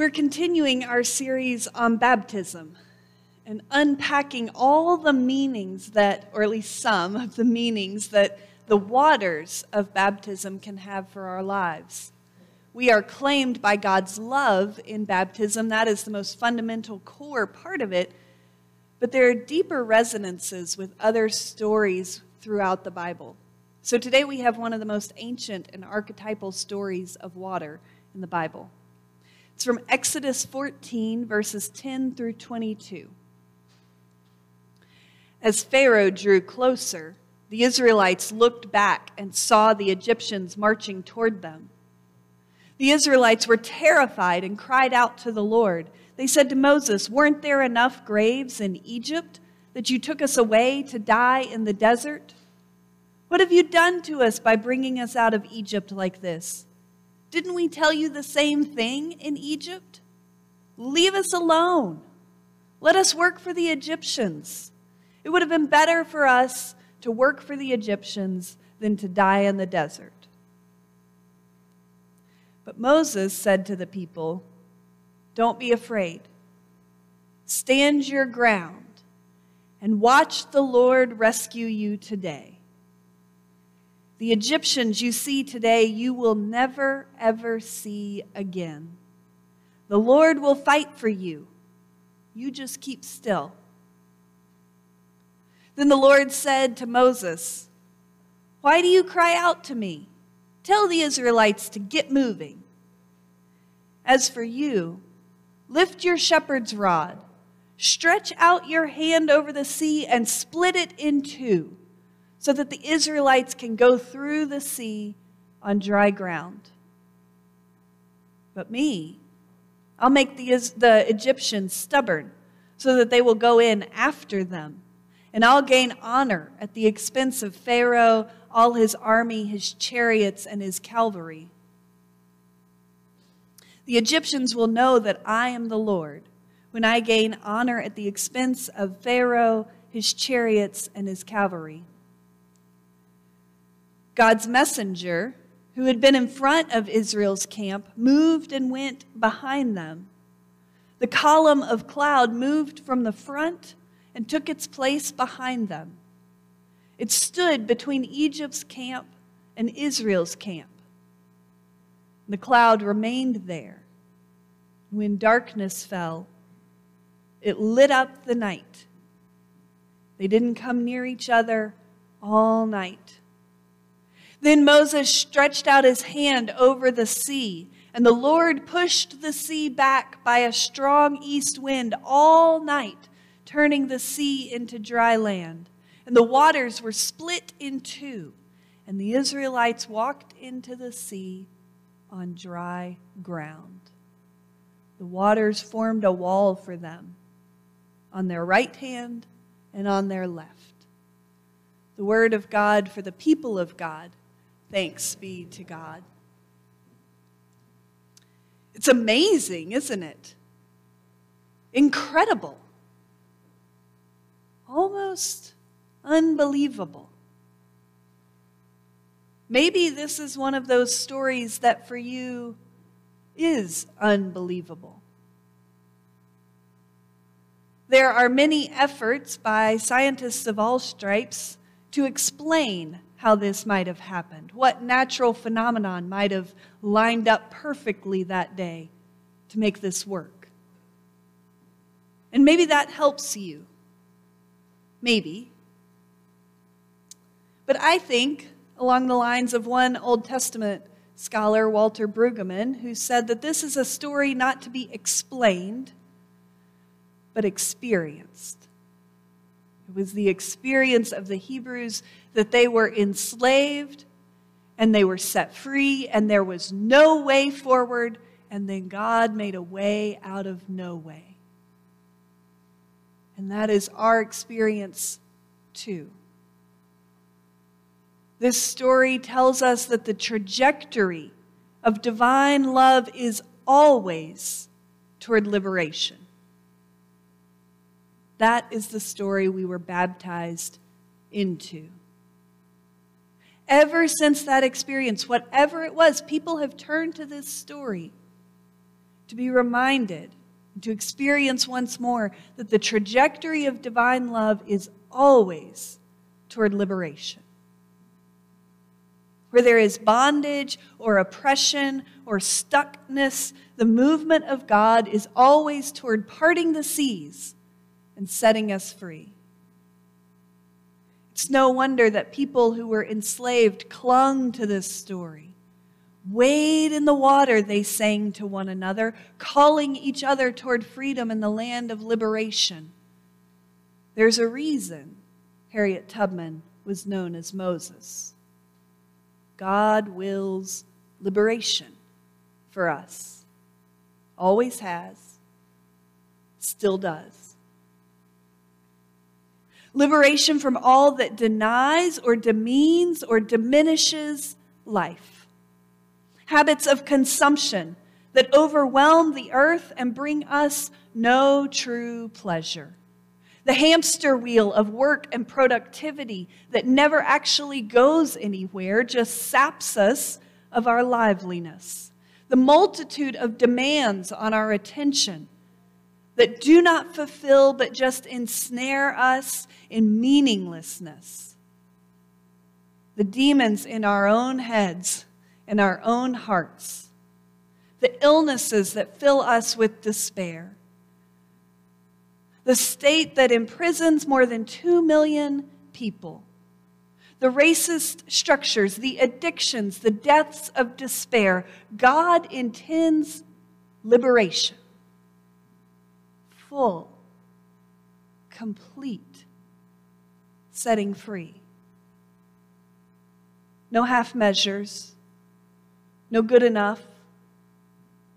We're continuing our series on baptism and unpacking all the meanings that, or at least some of the meanings that the waters of baptism can have for our lives. We are claimed by God's love in baptism. That is the most fundamental core part of it. But there are deeper resonances with other stories throughout the Bible. So today we have one of the most ancient and archetypal stories of water in the Bible. It's from Exodus 14, verses 10 through 22. As Pharaoh drew closer, the Israelites looked back and saw the Egyptians marching toward them. The Israelites were terrified and cried out to the Lord. They said to Moses, Weren't there enough graves in Egypt that you took us away to die in the desert? What have you done to us by bringing us out of Egypt like this? Didn't we tell you the same thing in Egypt? Leave us alone. Let us work for the Egyptians. It would have been better for us to work for the Egyptians than to die in the desert. But Moses said to the people, Don't be afraid. Stand your ground and watch the Lord rescue you today. The Egyptians you see today, you will never, ever see again. The Lord will fight for you. You just keep still. Then the Lord said to Moses, Why do you cry out to me? Tell the Israelites to get moving. As for you, lift your shepherd's rod, stretch out your hand over the sea, and split it in two so that the Israelites can go through the sea on dry ground. But me, I'll make the, the Egyptians stubborn so that they will go in after them. And I'll gain honor at the expense of Pharaoh, all his army, his chariots, and his cavalry. The Egyptians will know that I am the Lord when I gain honor at the expense of Pharaoh, his chariots, and his cavalry. God's messenger, who had been in front of Israel's camp, moved and went behind them. The column of cloud moved from the front and took its place behind them. It stood between Egypt's camp and Israel's camp. The cloud remained there. When darkness fell, it lit up the night. They didn't come near each other all night. Then Moses stretched out his hand over the sea, and the Lord pushed the sea back by a strong east wind all night, turning the sea into dry land. And the waters were split in two, and the Israelites walked into the sea on dry ground. The waters formed a wall for them on their right hand and on their left. The word of God for the people of God. Thanks be to God. It's amazing, isn't it? Incredible. Almost unbelievable. Maybe this is one of those stories that for you is unbelievable. There are many efforts by scientists of all stripes to explain how this might have happened, what natural phenomenon might have lined up perfectly that day to make this work. And maybe that helps you. Maybe. But I think, along the lines of one Old Testament scholar, Walter Brueggemann, who said that this is a story not to be explained, but experienced. It was the experience of the Hebrews that they were enslaved and they were set free and there was no way forward, and then God made a way out of no way. And that is our experience too. This story tells us that the trajectory of divine love is always toward liberation. That is the story we were baptized into. Ever since that experience, whatever it was, people have turned to this story to be reminded, to experience once more that the trajectory of divine love is always toward liberation. Where there is bondage or oppression or stuckness, the movement of God is always toward parting the seas and setting us free. It's no wonder that people who were enslaved clung to this story. Wade in the water, they sang to one another, calling each other toward freedom in the land of liberation. There's a reason Harriet Tubman was known as Moses. God wills liberation for us. Always has, still does liberation from all that denies or demeans or diminishes life, habits of consumption that overwhelm the earth and bring us no true pleasure. The hamster wheel of work and productivity that never actually goes anywhere just saps us of our liveliness. The multitude of demands on our attention that do not fulfill but just ensnare us in meaninglessness. The demons in our own heads, in our own hearts, the illnesses that fill us with despair, the state that imprisons more than two million people, the racist structures, the addictions, the deaths of despair. God intends liberation full, complete setting free. No half measures, no good enough,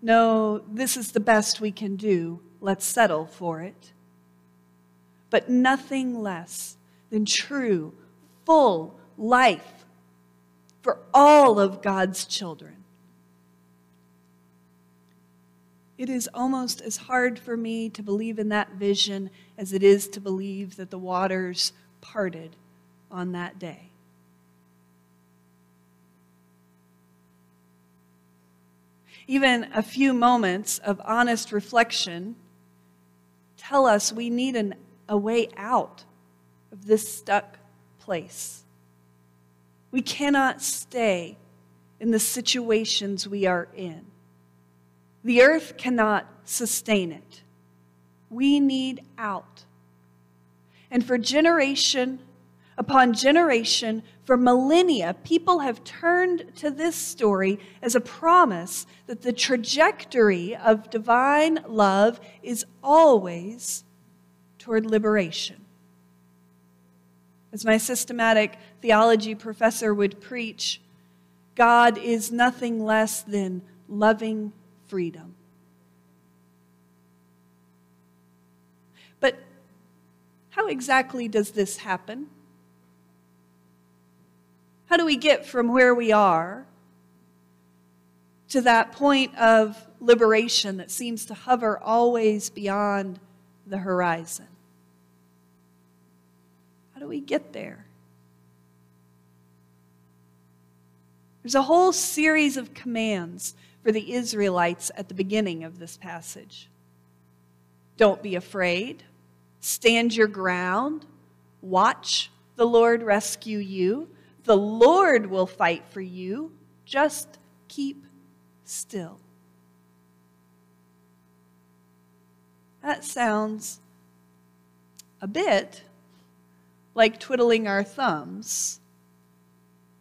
no, this is the best we can do, let's settle for it. But nothing less than true, full life for all of God's children. It is almost as hard for me to believe in that vision as it is to believe that the waters parted on that day. Even a few moments of honest reflection tell us we need an, a way out of this stuck place. We cannot stay in the situations we are in. The earth cannot sustain it. We need out. And for generation upon generation, for millennia, people have turned to this story as a promise that the trajectory of divine love is always toward liberation. As my systematic theology professor would preach, God is nothing less than loving freedom. But how exactly does this happen? How do we get from where we are to that point of liberation that seems to hover always beyond the horizon? How do we get there? There's a whole series of commands for the Israelites at the beginning of this passage. Don't be afraid. Stand your ground. Watch the Lord rescue you. The Lord will fight for you. Just keep still. That sounds a bit like twiddling our thumbs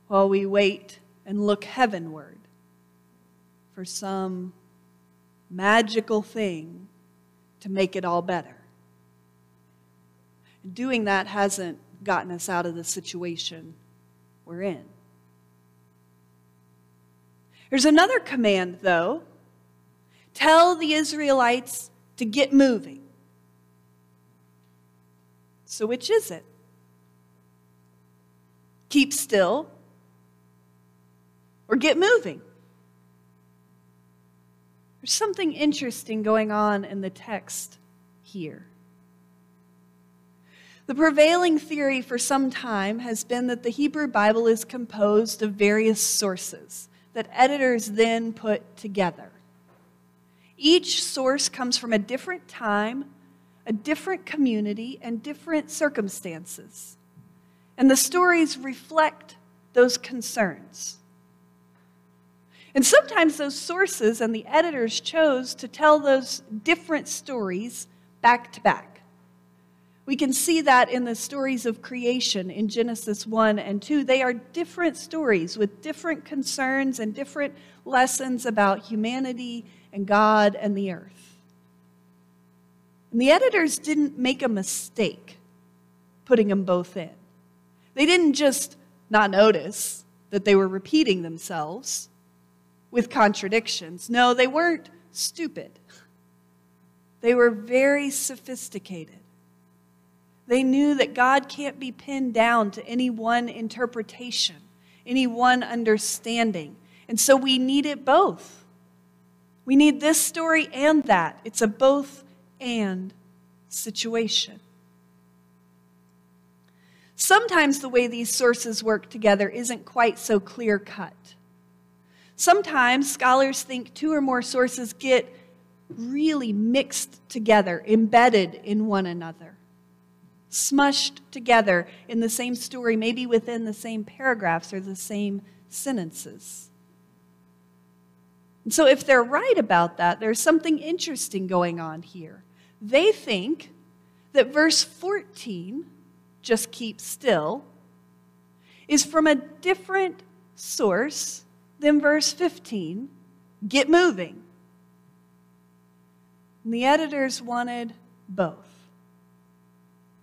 while we wait and look heavenward for some magical thing to make it all better. Doing that hasn't gotten us out of the situation we're in. There's another command, though tell the Israelites to get moving. So, which is it? Keep still or get moving? There's something interesting going on in the text here. The prevailing theory for some time has been that the Hebrew Bible is composed of various sources that editors then put together. Each source comes from a different time, a different community, and different circumstances. And the stories reflect those concerns. And sometimes those sources and the editors chose to tell those different stories back to back. We can see that in the stories of creation in Genesis 1 and 2. They are different stories with different concerns and different lessons about humanity and God and the earth. And the editors didn't make a mistake putting them both in. They didn't just not notice that they were repeating themselves with contradictions. No, they weren't stupid. They were very sophisticated. They knew that God can't be pinned down to any one interpretation, any one understanding. And so we need it both. We need this story and that. It's a both and situation. Sometimes the way these sources work together isn't quite so clear cut. Sometimes scholars think two or more sources get really mixed together, embedded in one another, smushed together in the same story, maybe within the same paragraphs or the same sentences. And so, if they're right about that, there's something interesting going on here. They think that verse 14, just keep still, is from a different source than verse 15, get moving. And the editors wanted both.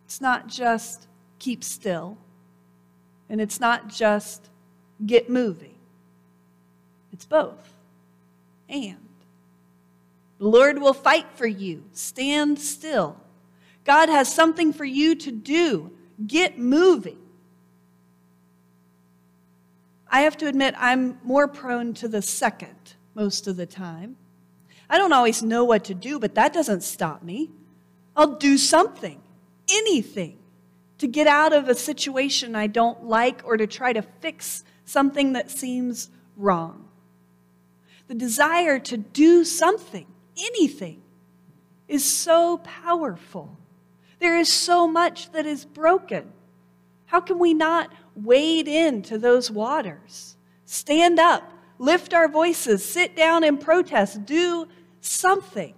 It's not just keep still, and it's not just get moving. It's both. And the Lord will fight for you. Stand still. God has something for you to do. Get moving. I have to admit, I'm more prone to the second most of the time. I don't always know what to do, but that doesn't stop me. I'll do something, anything, to get out of a situation I don't like or to try to fix something that seems wrong. The desire to do something, anything, is so powerful. There is so much that is broken. How can we not wade into those waters? Stand up, lift our voices, sit down and protest, do something.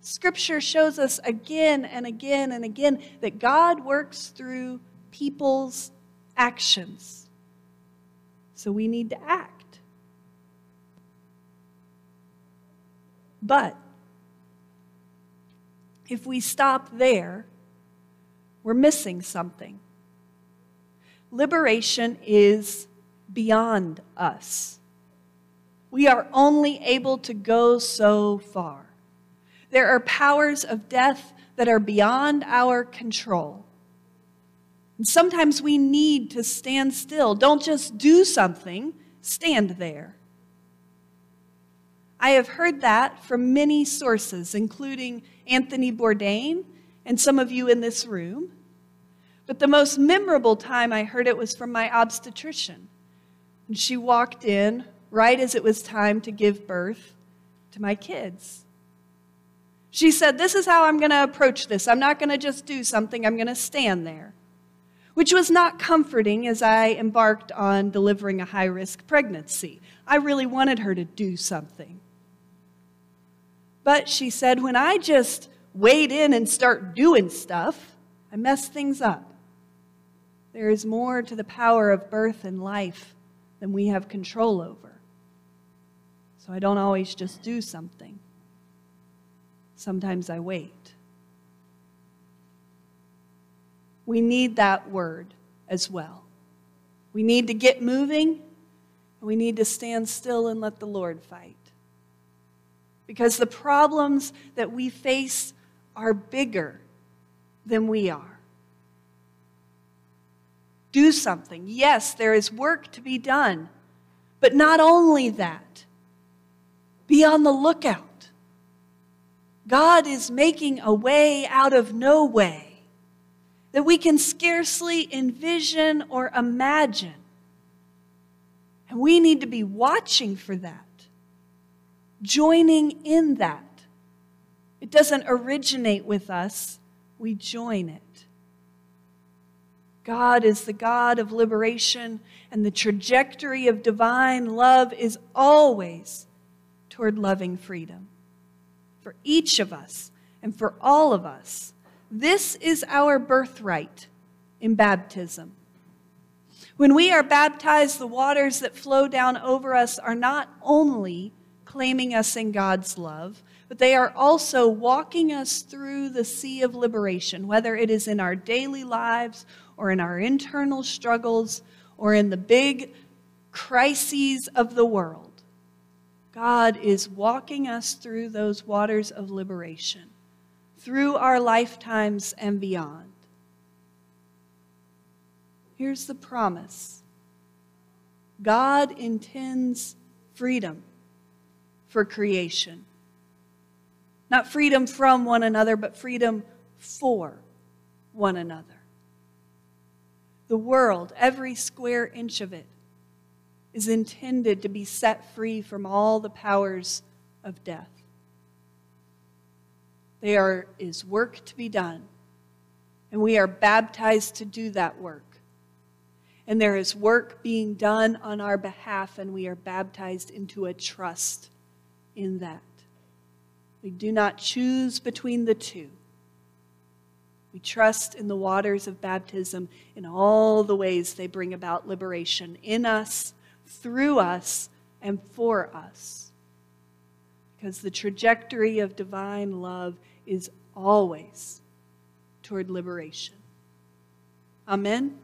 Scripture shows us again and again and again that God works through people's actions. So we need to act. But if we stop there, we're missing something. Liberation is beyond us. We are only able to go so far. There are powers of death that are beyond our control. And sometimes we need to stand still. Don't just do something, stand there. I have heard that from many sources, including Anthony Bourdain and some of you in this room. But the most memorable time I heard it was from my obstetrician. And she walked in right as it was time to give birth to my kids. She said, This is how I'm going to approach this. I'm not going to just do something, I'm going to stand there. Which was not comforting as I embarked on delivering a high risk pregnancy. I really wanted her to do something. But she said, When I just wade in and start doing stuff, I mess things up. There is more to the power of birth and life than we have control over. So I don't always just do something. Sometimes I wait. We need that word as well. We need to get moving, and we need to stand still and let the Lord fight. Because the problems that we face are bigger than we are do something. Yes, there is work to be done. But not only that, be on the lookout. God is making a way out of no way that we can scarcely envision or imagine. And we need to be watching for that. joining in that. It doesn't originate with us, we join it. God is the God of liberation, and the trajectory of divine love is always toward loving freedom. For each of us and for all of us, this is our birthright in baptism. When we are baptized, the waters that flow down over us are not only claiming us in God's love, but they are also walking us through the sea of liberation, whether it is in our daily lives or in our internal struggles or in the big crises of the world. God is walking us through those waters of liberation, through our lifetimes and beyond. Here's the promise God intends freedom for creation. Not freedom from one another, but freedom for one another. The world, every square inch of it, is intended to be set free from all the powers of death. There is work to be done, and we are baptized to do that work. And there is work being done on our behalf, and we are baptized into a trust in that. We do not choose between the two. We trust in the waters of baptism in all the ways they bring about liberation in us, through us, and for us. Because the trajectory of divine love is always toward liberation. Amen.